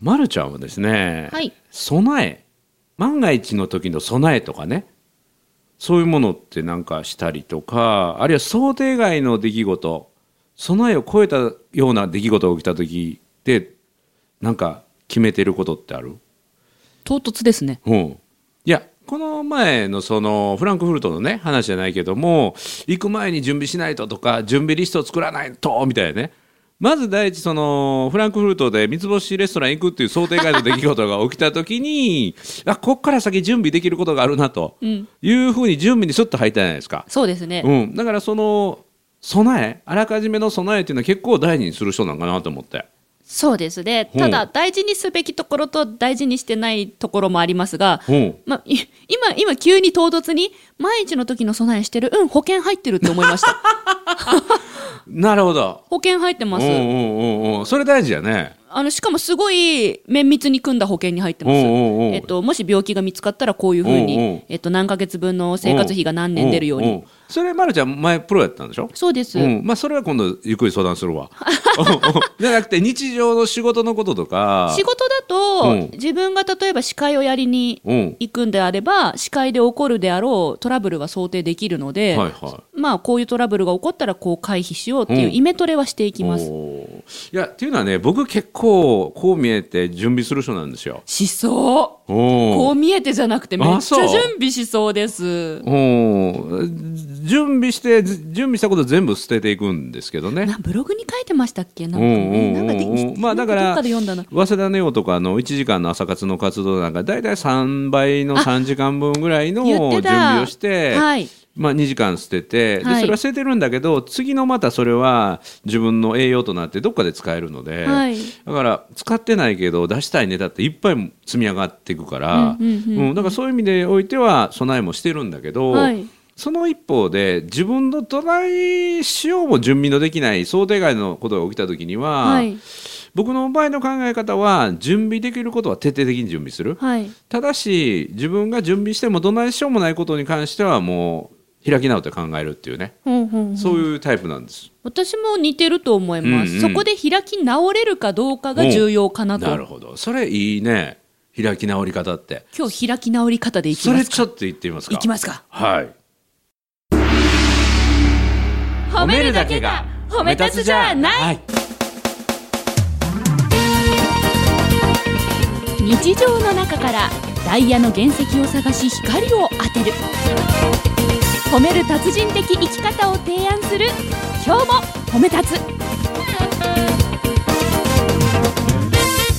まるちゃんはですね、はい。備え万が一の時の備えとかねそういうものってなんかしたりとかあるいは想定外の出来事備えを超えたような出来事が起きた時ってなんか決めてることってある？唐突ですね。うん、いやこの前のそのフランクフルトのね話じゃないけども行く前に準備しないととか準備リストを作らないとみたいなねまず第一そのフランクフルトで三つ星レストラン行くっていう想定外の出来事が起きた時に あこっから先準備できることがあるなとうん。いうふうに準備にスッと入ったじゃないですか。そうですね、うん、だからその備えあらかじめの備えっていうのは結構大事にする人なんかなと思って。そうですね。う。んただ大事にすべきところと大事にしてないところもありますが、う。んまあ、い今今急に唐突に万一の時の備えしてる。うん保険入ってるって思いました なるほど。保険入ってます、うんうんうんう。ん。それ大事やね。あのしかもすごい綿密に組んだ保険に入ってます、えっと、もし病気が見つかったらこういうふうに、えっと、何ヶ月分の生活費が何年出るように、それ、まるちゃん、前、プロやったんでしょ？そうです、うん、まあそれは今度ゆっくり相談するわ。じゃなくて日常の仕事のこととか。仕事だと、うん自分が例えば司会をやりにうん。行くんであれば司会で起こるであろうトラブルは想定できるので、はいはまあこういうトラブルが起こったらこう回避しようっていううんイメトレはしていきい。ます。おーいやっていうのはね僕結構こう見えて準備する人なんですよ。しそう。おこう見えてじゃなくてめっちゃ準備しそうです。お準備してず準備したこと全部捨てていくんですけどね。なブログに書いてましたっけ？なんかねなんかでうんまあだから。早稲田ネオとかの1時間の朝活の活動なんか大体3倍の3時間分ぐらいの準備をして、はい。まあ、2時間捨ててではいそれは捨ててるんだけど次のまたそれは自分の栄養となってどっかで使えるので、はいだから使ってないけど出したいネタっていっぱい積み上がっていくから、うんだからそういう意味でおいては備えもしてるんだけど、はいその一方で自分のどないしようも準備のできない想定外のことが起きた時には、はい。僕の場合の考え方は準備できることは徹底的に準備する。はい。ただし自分が準備してもどないしようもないことに関してはもう開き直って考えるっていうね、ほんほんほん。そういうタイプなんです。私も似てると思います、うんうんそこで開き直れるかどうかが重要かなと。なるほど。それいいね。開き直り方って。今日開き直り方でいきそますか。れちょっと言ってみますか。いきますか。はい。褒めるだけが褒め立つじゃない、はい。日常の中からダイヤの原石を探し光を当てる褒める達人的生き方を提案する今日も褒め立つ。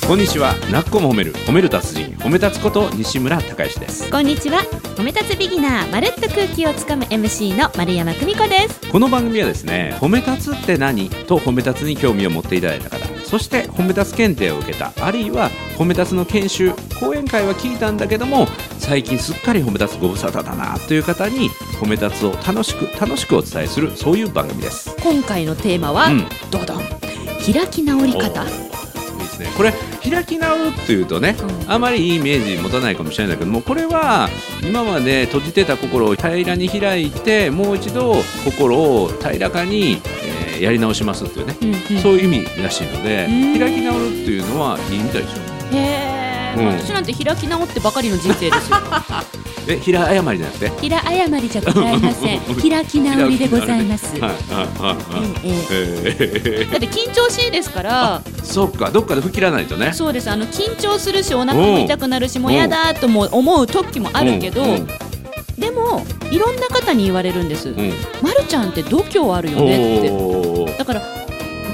こんにちは。なっこも褒める。褒める達人。褒め立つこと西村孝之です。こんにちは。褒め立つビギナーまるっと空気をつかむ MC の丸山久美子です。この番組はですね褒め立つって何？と褒め立つに興味を持っていただいた方そして褒め立つ検定を受けた。あるいは褒め立つの研修講演会は聞いたんだけども最近すっかり褒め立つご無沙汰だなという方に褒め立つを楽しく楽しくお伝えするそういう番組です。今回のテーマは、うん。どうだ開き直り方。これ開き直るっていうとね、うん。あまりいいイメージ持たないかもしれないけどもこれは今まで閉じてた心を平らに開いてもう一度心を平らかに、えーやり直しますっていうね、うんうん。そういう意味らしいのでうん。開き直るっていうのはいいみたいですようん。私なんて開き直ってばかりの人生ですよ。え平謝りじゃなくて？平謝りじゃございません。開き直りでございます、だって緊張しいですから。そっかどっかで吹き切らないとね。そうです。あの緊張するしお腹も痛くなるしもうやだとも思う時もあるけど、でもいろんな方に言われるんです、うん。まるちゃんって度胸あるよねってだから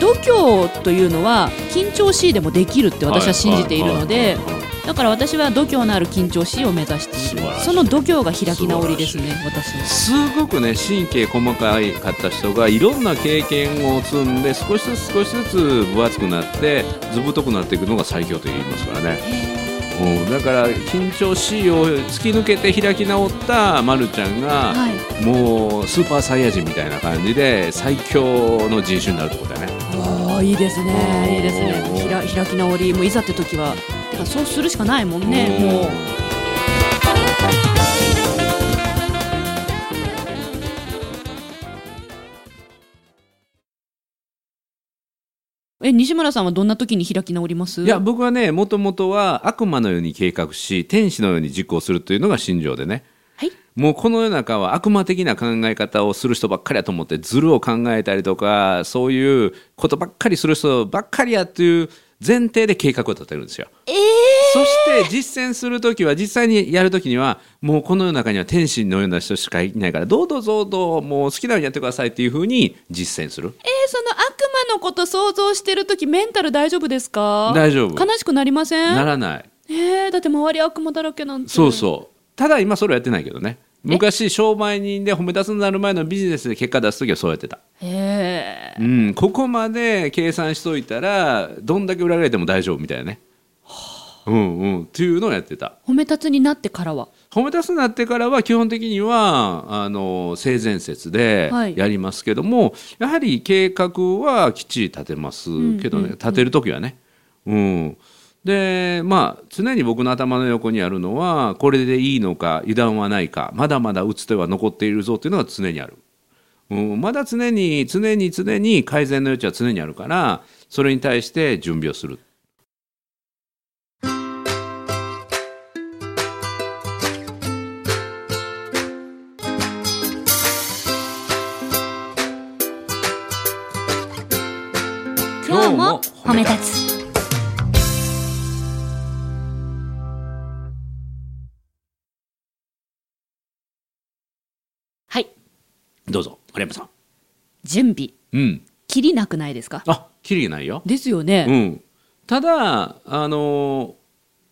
度胸というのは緊張しいでもできるって私は信じているのでだから私は度胸のある緊張しいを目指しているその度胸が開き直りですね私のすごくね神経細かいかった人がいろんな経験を積んで少しずつ少しずつ分厚くなって図太くなっていくのが最強と言いますからね、うん、だから緊張しいを突き抜けて開き直ったまるちゃんが、はい。もうスーパーサイヤ人みたいな感じで最強の人種になるってことだね。ああいいですねいいですね。ひら開き直りもういざって時はてかそうするしかないもんねうん。もうえ西村さんはどんな時に開き直ります？いや僕はねもともとは悪魔のように計画し天使のように実行するというのが信条でね。はい。もうこの世の中は悪魔的な考え方をする人ばっかりやと思ってズルを考えたりとかそういうことばっかりする人ばっかりやっていう前提で計画を立てるんですよ。えそして実践するときは実際にやるときにはもうこの世の中には天使のような人しかいないからどうぞどうぞもう好きなようにやってくださいっていうふうに実践する。えーその悪魔のこと想像してる時メンタル大丈夫ですか？大丈夫悲しくなりません？ならない。えー、だって周り悪魔だらけなんてそうそう。ただ今それはやってないけどね。昔商売人で褒め立つになる前のビジネスで結果出す時はそうやってた。へえうん、ここまで計算しといたらどんだけ裏切られても大丈夫みたいなね。うんうんっていうのをやってた。褒め立つになってからは？褒め立つになってからは基本的にはあの性善説ではいやりますけども、やはり計画はきっちり立てますけどね、立てる時はね。うんでまあ常に僕の頭の横にあるのはこれでいいのか油断はないかまだまだ打つ手は残っているぞっていうのが常にある。うん、まだ常に常に常に改善の余地は常にあるからそれに対して準備をする。どうぞ丸山さん。準備うん。きりなくないですか？あ、きりないよ。ですよね、うん。ただあの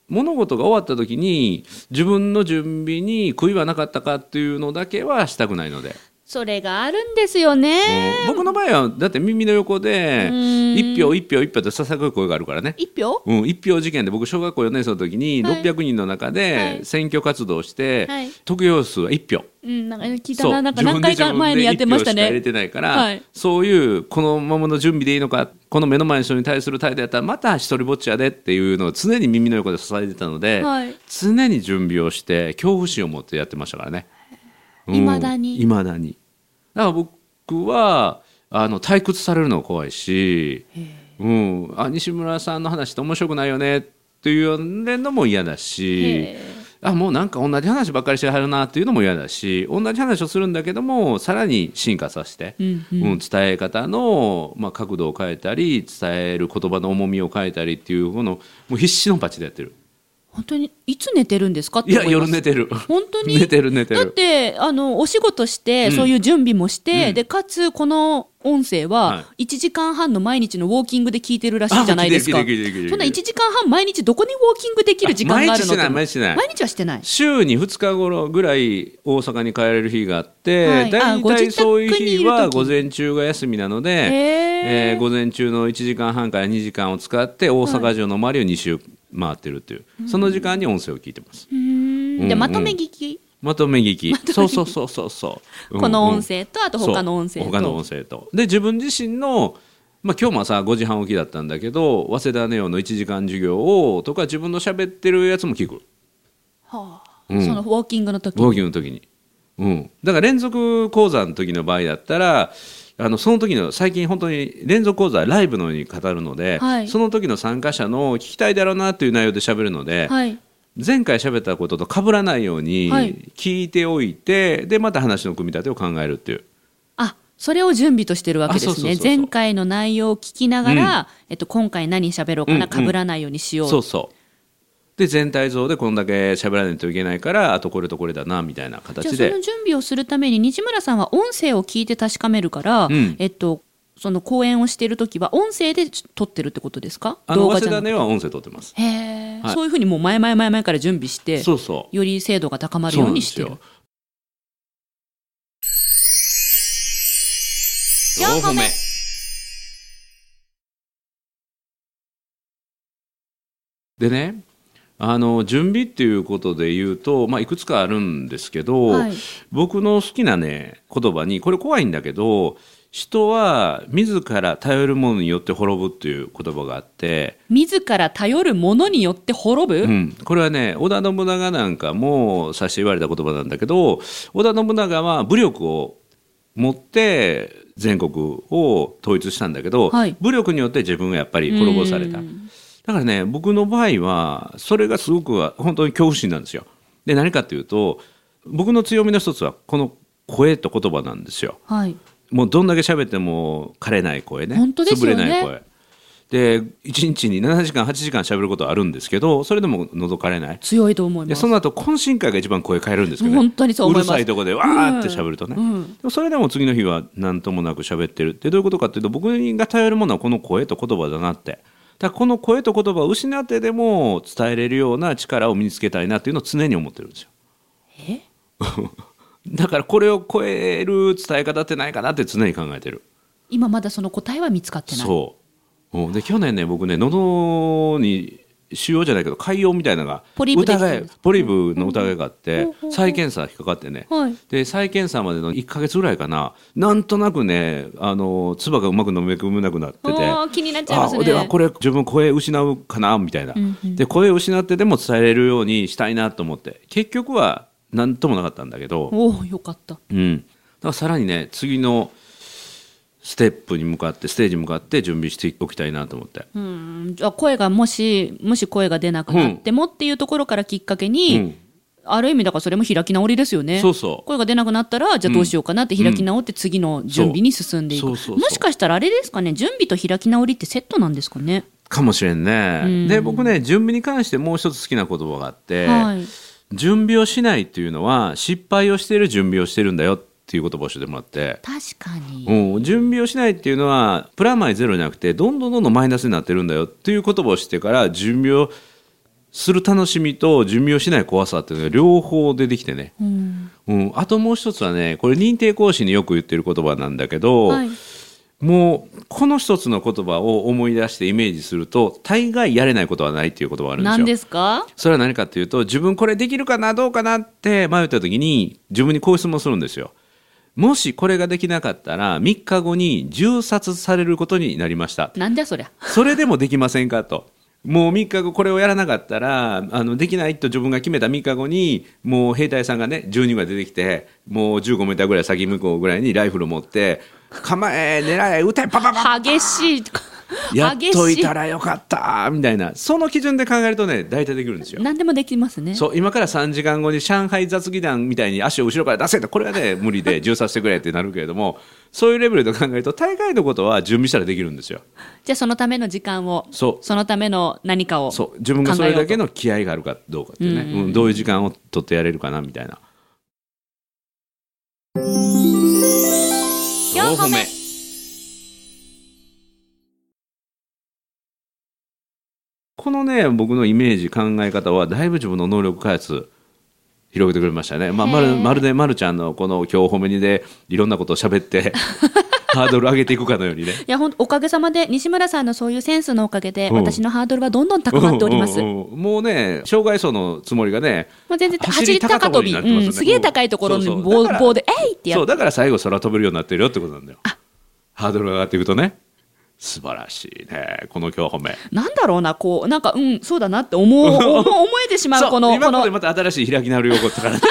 物事が終わった時に自分の準備に悔いはなかったかっていうのだけはしたくないので、それがあるんですよね。うん僕の場合はだって耳の横でうん。一票一票一票ってささく声があるからね。一票？うん、一票事件で僕小学校4年生の時にはい。600人の中はでい。選挙活動してはい。得票数は1票。うんなんか聞いたななんか何回か前にやってました自分で自分で一票しか入れねてないから、はい。そういうこのままの準備でいいのかこの目の前の人に対する態度やったらまた一人ぼっちやでっていうのを常に耳の横で支えてたので、はい。常に準備をして恐怖心を持ってやってましたからね。いまだに。いまだに。だから僕はあの退屈されるのが怖いし、うん、あ西村さんの話って面白くないよねっていうのも嫌だし。へあもうなんか同じ話ばっかりしてはるなっていうのも嫌だし同じ話をするんだけどもさらに進化させて、うんうん。うん伝え方の、まあ、角度を変えたり伝える言葉の重みを変えたりっていうこのもう必死のパチでやってる本当にいつ寝てるんですかっていや思います。夜寝てる。本当に？寝てる寝てだっるてあのお仕事して、うん。そういう準備もして、うん。でかつこの音声はは1時間半の毎日のウォーキングで聞いてるらしいじゃないですか。そんな1時間半毎日どこにウォーキングできる時間があるの毎日してない毎日してない。毎日はしてない。週に2日頃ぐらい大阪に帰れる日があって、はい。あ大体そういう日は午前中が休みなので、へえー。ー午前中の1時間半から2時間を使って大阪城の周りを2周回ってるっていう、その時間に音声を聞いてます。うーんうんでまとめ聞き、まとめ聞き。そうそうそうそうそう。この音うん声とあと他の音声と他の音声と。で、自分自身の、まあ今日も朝5時半起きだったんだけど、早稲田ネオの1時間授業を、とか自分の喋ってるやつも聞く。はあうんそのウォーキングの時ウォーキングの時に。うん。だから連続講座の時の場合だったら、あのその時の最近本当に連続講座ライブのように語るので、はい。その時の参加者の聞きたいだろうなっていう内容で喋るので、はい。前回喋ったことと被らないようにはい。聞いておいて、でまた話の組み立てを考えるっていう。あそれを準備としてるわけですね。前回の内容を聞きながら、えっと、今回何喋ろうかなうんうん。被らないようにしよう、そうそうで全体像でこんだけ喋らないといけないからあとこれとこれだなみたいなじゃあ形でその準備をするために西村さんは音声を聞いて確かめるから、うん。えっとその講演をしている時は音声で撮ってるってことですか？あの早稲動画じゃなくて。田では音声取ってます。へえ、はい。そういうふうにもう前々前々から準備してそう。そうより精度が高まるようにしてる。目。でねあの準備っていうことで言うと、まあ、いくつかあるんですけど、はい。僕の好きなね言葉にこれ怖いんだけど人は自ら頼るものによって滅ぶっていう言葉があって、自ら頼るものによって滅ぶ、うん、これはね織田信長なんかもさして言われた言葉なんだけど織田信長は武力を持って全国を統一したんだけど、はい。武力によって自分がやっぱり滅ぼされた。うんだからね僕の場合はそれがすごく本当に恐怖心なんですよ。で何かっていうと僕の強みの一つはこの声と言葉なんですよ。はい。もうどんだけ喋っても枯れない声ね。本当ですよね。潰れない声。で1日に7時間8時間喋ることはあるんですけどそれでも喉枯れない。強いと思います。でその後懇親会が一番声変えるんですけど、ね、本当にそう思います。るさいとこでわーって喋るとね、うん。うんでもそれでも次の日は何ともなく喋ってる。ってどういうことかっていうと僕が頼るものはこの声と言葉だなってだこの声と言葉を失ってでも伝えれるような力を身につけたいなっていうのを常に思ってるんですよ。え？だからこれを超える伝え方ってないかなって常に考えてる。今まだその答えは見つかってない。そう。うん。で去年ね僕ね喉に腫瘍じゃないけど潰瘍みたいなのがポリープできたん疑いポリープの疑いがあってうほうほう再検査引っかかってねはいで再検査までの1か月ぐらいかななんとなくねあの唾がうまく飲み込めなくなってて気になっちゃいますねあではこれ自分声失うかなみたいな、うんうんで声失ってでも伝えれるようにしたいなと思って結局は何ともなかったんだけど、おおよかったうん、だからさらにね次のステップに向かってステージに向かって準備しておきたいなと思って。うん。じゃあ声がもしもし声が出なくなってもっていうところからきっかけに、うん。ある意味だからそれも開き直りですよね。そうそう。声が出なくなったらじゃあどうしようかなって開き直って次の準備に進んでいく、もしかしたらあれですかね。準備と開き直りってセットなんですかね。かもしれんね、うん。で僕ね準備に関してもう一つ好きな言葉があって、はい。準備をしないっていうのは失敗をしている準備をしてるんだよっていう言葉を教えてもらって、確かに、うん、準備をしないっていうのはプラマイゼロじゃなくてどんどんどんどんマイナスになってるんだよっていう言葉を知ってから準備をする楽しみと準備をしない怖さっていうのが両方出てきてね、うん。うん、あともう一つはねこれ認定講師によく言ってる言葉なんだけど、はい、もうこの一つの言葉を思い出してイメージすると大概やれないことはないっていう言葉があるんですよ。何ですか？それは何かっていうと自分これできるかなどうかなって迷った時に自分にこういう質問するんですよ。もしこれができなかったら3日後に銃殺されることになりました。なんだよそりゃそれでもできませんかと。もう3日後これをやらなかったらあのできないと自分が決めた3日後にもう兵隊さんがね10人ぐらい出てきてもう15メーターぐらい先向こうぐらいにライフル持って構え狙え撃てパパパ激しい やっといたららよかったみたいな。その基準で考えるとね大体できるんですよ。何でもできますね。そう今から3時間後に上海雑技団みたいに足を後ろから出せと。これはね無理で 銃殺してくれってなるけれどもそういうレベルで考えると大概のことは準備したらできるんですよ。じゃあそのための時間をそのための何かをそう。自分がそれだけのの気合があるかどうかってね、うんうんうんどういう時間を取ってやれるかなみたいな。4歩目このね僕のイメージ考え方はだいぶ自分の能力開発広げてくれましたね、まあ、まるまるでまるちゃんのこの今日褒めにでいろんなことを喋って ハードル上げていくかのようにね。いやほんおかげさまで西村さんのそういうセンスのおかげで、うん。私のハードルはどんどん高まっております。もうね障害層のつもりがねもう全然走走りり高跳び、うん、すげえ高いところに棒棒で「えい!」ってやる。そうだから最後空飛べるようになってるよってことなんだよ。ハードルが上がっていくとね素晴らしいね。この今日褒め。なんだろうなこうなんかうんそうだなって思う思えてしまうこのこの今ここでまた新しい開き直りを起こったからね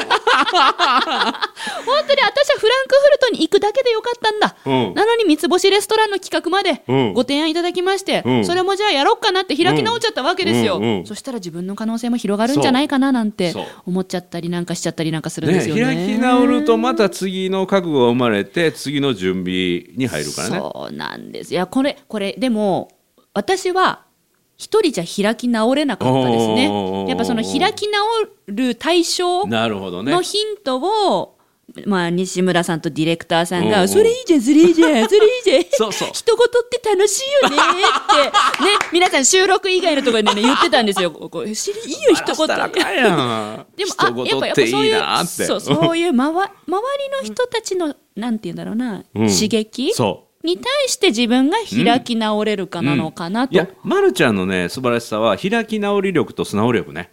本当に私はフランクフルトに行くだけでよかったんだ、うん。なのに三つ星レストランの企画までうん。ご提案いただきまして、うん。それもじゃあやろうかなって開き直っちゃったわけですよ、うんうんうん。そしたら自分の可能性も広がるんじゃないかななんて思っちゃったりなんかしちゃったりなんかするんでねすよね。開き直るとまた次の覚悟が生まれて次の準備に入るからね。そうなんです。いやこれこれでも私は一人じゃ開き直れなかったですね。やっぱその開き直る対象のヒントを、まあ、西村さんとディレクターさんが、それいいじゃん、それいいじゃん、それいいじゃん。そうそう。人事って楽しいよねって、ね、皆さん収録以外のところでね、言ってたんですよ。ここいいよ、一言。かんやん。でも、あ、人やっぱ、やっぱそういうそう、そういう周、周りの人たちの、なんて言うんだろうな、うん。刺激そに対して自分が開き直れるかなのかなと。ういや、ま、るちゃんのね素晴らしさは開き直り力と素直力ね。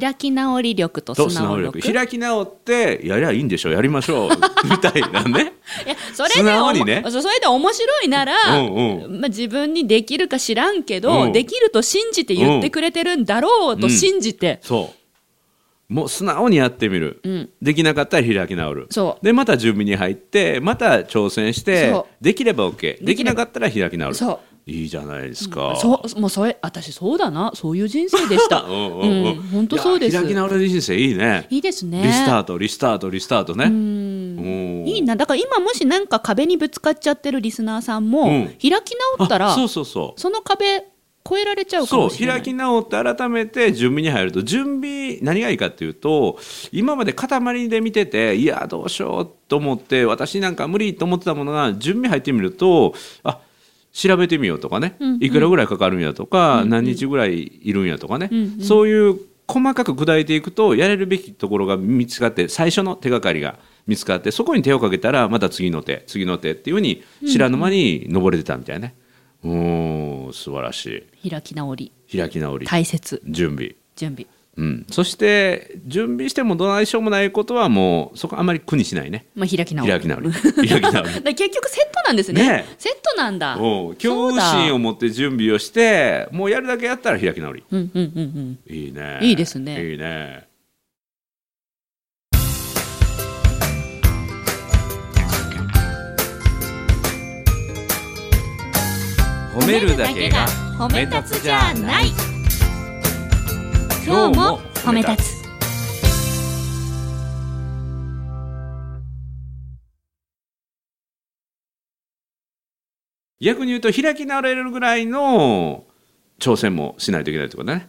開き直り力とと素直力。開き直ってやりゃいいんでしょやりましょう。みたいなね。いやそれで素直にね。それで面白いなら、うんまあ、自分にできるか知らんけど、うん。できると信じて言ってくれてるんだろうと信じて、そうもう素直にやってみる、うん。できなかったら開き直る。そう。でまた準備に入ってまた挑戦してそできれば OK できなかったら開き直る。そう。いいじゃないですか、そうもうそれ私そうだな。そういう人生でした。うんうんうん。うん本当そうです。開き直れる人生いいね。いいですね。リスタートリスタートリスタートね。うん。うん。いいな。だから今もしなんか壁にぶつかっちゃってるリスナーさんも、うん。開き直ったらあそうそうそう。その壁越えられちゃうかそうもしれない。開き直って改めて準備に入ると準備何がいいかっていうと今まで塊で見てていやどうしようと思って私なんか無理と思ってたものが準備入ってみるとあ調べてみようとかね、うんうん。いくらぐらいかかるんやとか、何日ぐらいいるんやとかね、うんうん。そういう細かく砕いていくとやれるべきところが見つかって最初の手がかりが見つかってそこに手をかけたらまた次の手次の手っていうふうに知らぬ間に登れてたみたいなね。うん素晴らしい。開き直り。開き直り。大切。準備、準備。うん、そして準備してもどないしようもないことはもうそこあんまり苦にしないね。まあ開き直り開き直り 開き直りだから結局セットなんですね。ねセットなんだ。恐怖心を持って準備をしてもうやるだけやったら開き直り。うんうんうんうん。いいね。いいですね。いいね褒めるだけが褒め立つじゃない。今日も褒め立つ。逆に言うと開き直れるぐらいの挑戦もしないといけないってことね。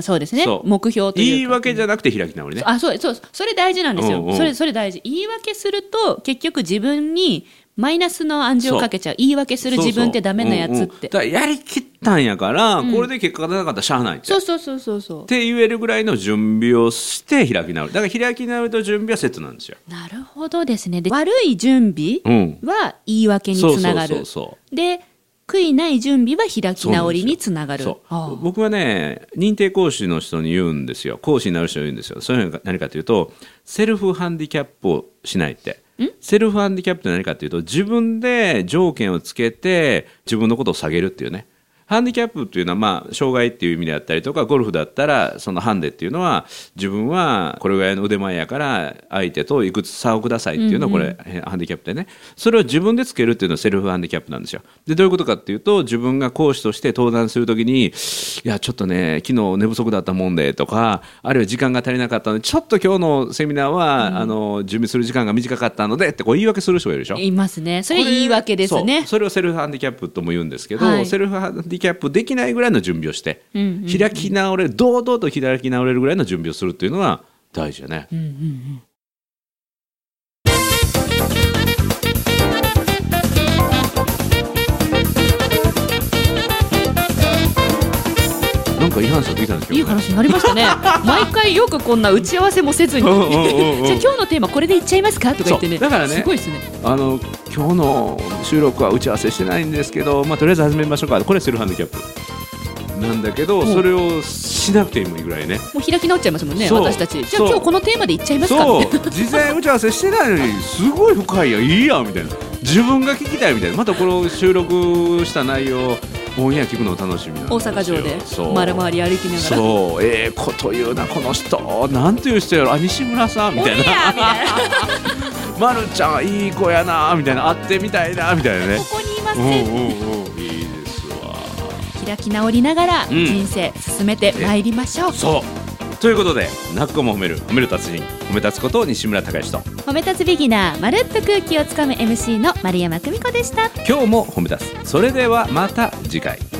そうですね。目標というか。言い訳じゃなくて開き直りね。あそうそうそれ大事なんですよ、うんうん。それそれ大事。言い訳すると結局自分にマイナスの暗示をかけちゃう言い訳する自分ってダメなやつそうそう。うんうん。ってだからやりきったんやから、うん。これで結果が出なかったらしゃあないってそうそうそうそうそう。って言えるぐらいの準備をして開き直る。だから開き直りと準備はセットなんですよ、なるほどですね。で悪い準備うん、は言い訳にそうそうつながる。そうそうで悔いない準備は開き直りにつながる。僕はね認定講師の人に言うんですよ。講師になる人に言うんですよ。そういうのが何かというとセルフハンディキャップをしないってセルフハンディキャップって何かっていうと自分で条件をつけて自分のことを下げるっていうね。ハンディキャップっていうのは、まあ、障害っていう意味であったりとかゴルフだったらそのハンデっていうのは自分はこれぐらいの腕前やから相手といくつ差をくださいっていうのはこれ、えハンディキャップでねそれを自分でつけるっていうのはセルフハンディキャップなんですよ。でどういうことかっていうと自分が講師として登壇するときにいやちょっとね昨日寝不足だったもんでとかあるいは時間が足りなかったのでちょっと今日のセミナーは、あの準備する時間が短かったのでってこう言い訳する人がいるでしょいますね。それ言い訳ですね。それをセルフハンディキャップとも言うんですけど、はい。セルフハンディキャップできないぐらいの準備をして、うんうんうん開き直れる堂々と開き直れるぐらいの準備をするっていうのは大事だね。うんうんうんか違反者できたんですけど、いい話になりましたね。毎回よくこんな打ち合わせもせずに。じゃあ今日のテーマこれでいっちゃいますかとか言ってね。だからね。すごいですね。あの今日の収録は打ち合わせしてないんですけど、まあ、とりあえず始めましょうか。これセルフハンディキャップ。なんだけど、うん。それをしなくてもいいぐらいね。もう開き直っちゃいますもんね私たち。じゃあ今日このテーマでいっちゃいますか。そう。事前打ち合わせしてないのにすごい深い。やんいいやんみたいな。自分が聞きたいみたいな。またこの収録した内容オンエア聞くの楽しみ大阪城でそう。丸回り歩きながら。そう。ええこと言うなこの人。なんていう人やろ。あ西村さん。みたいな。まるちゃんいい子やな。みたいな。会ってみたいな。みたいなね。ここにいますうんうんねうん。いいですわ。開き直りながらうん。人生進めてまいりましょう。そう。ということで泣く子も褒める。褒める達人。褒め立つこと西村孝之と褒め立つビギナーまるっと空気をつかむ MC の丸山久美子でした。今日も褒め立つ。それではまた次回。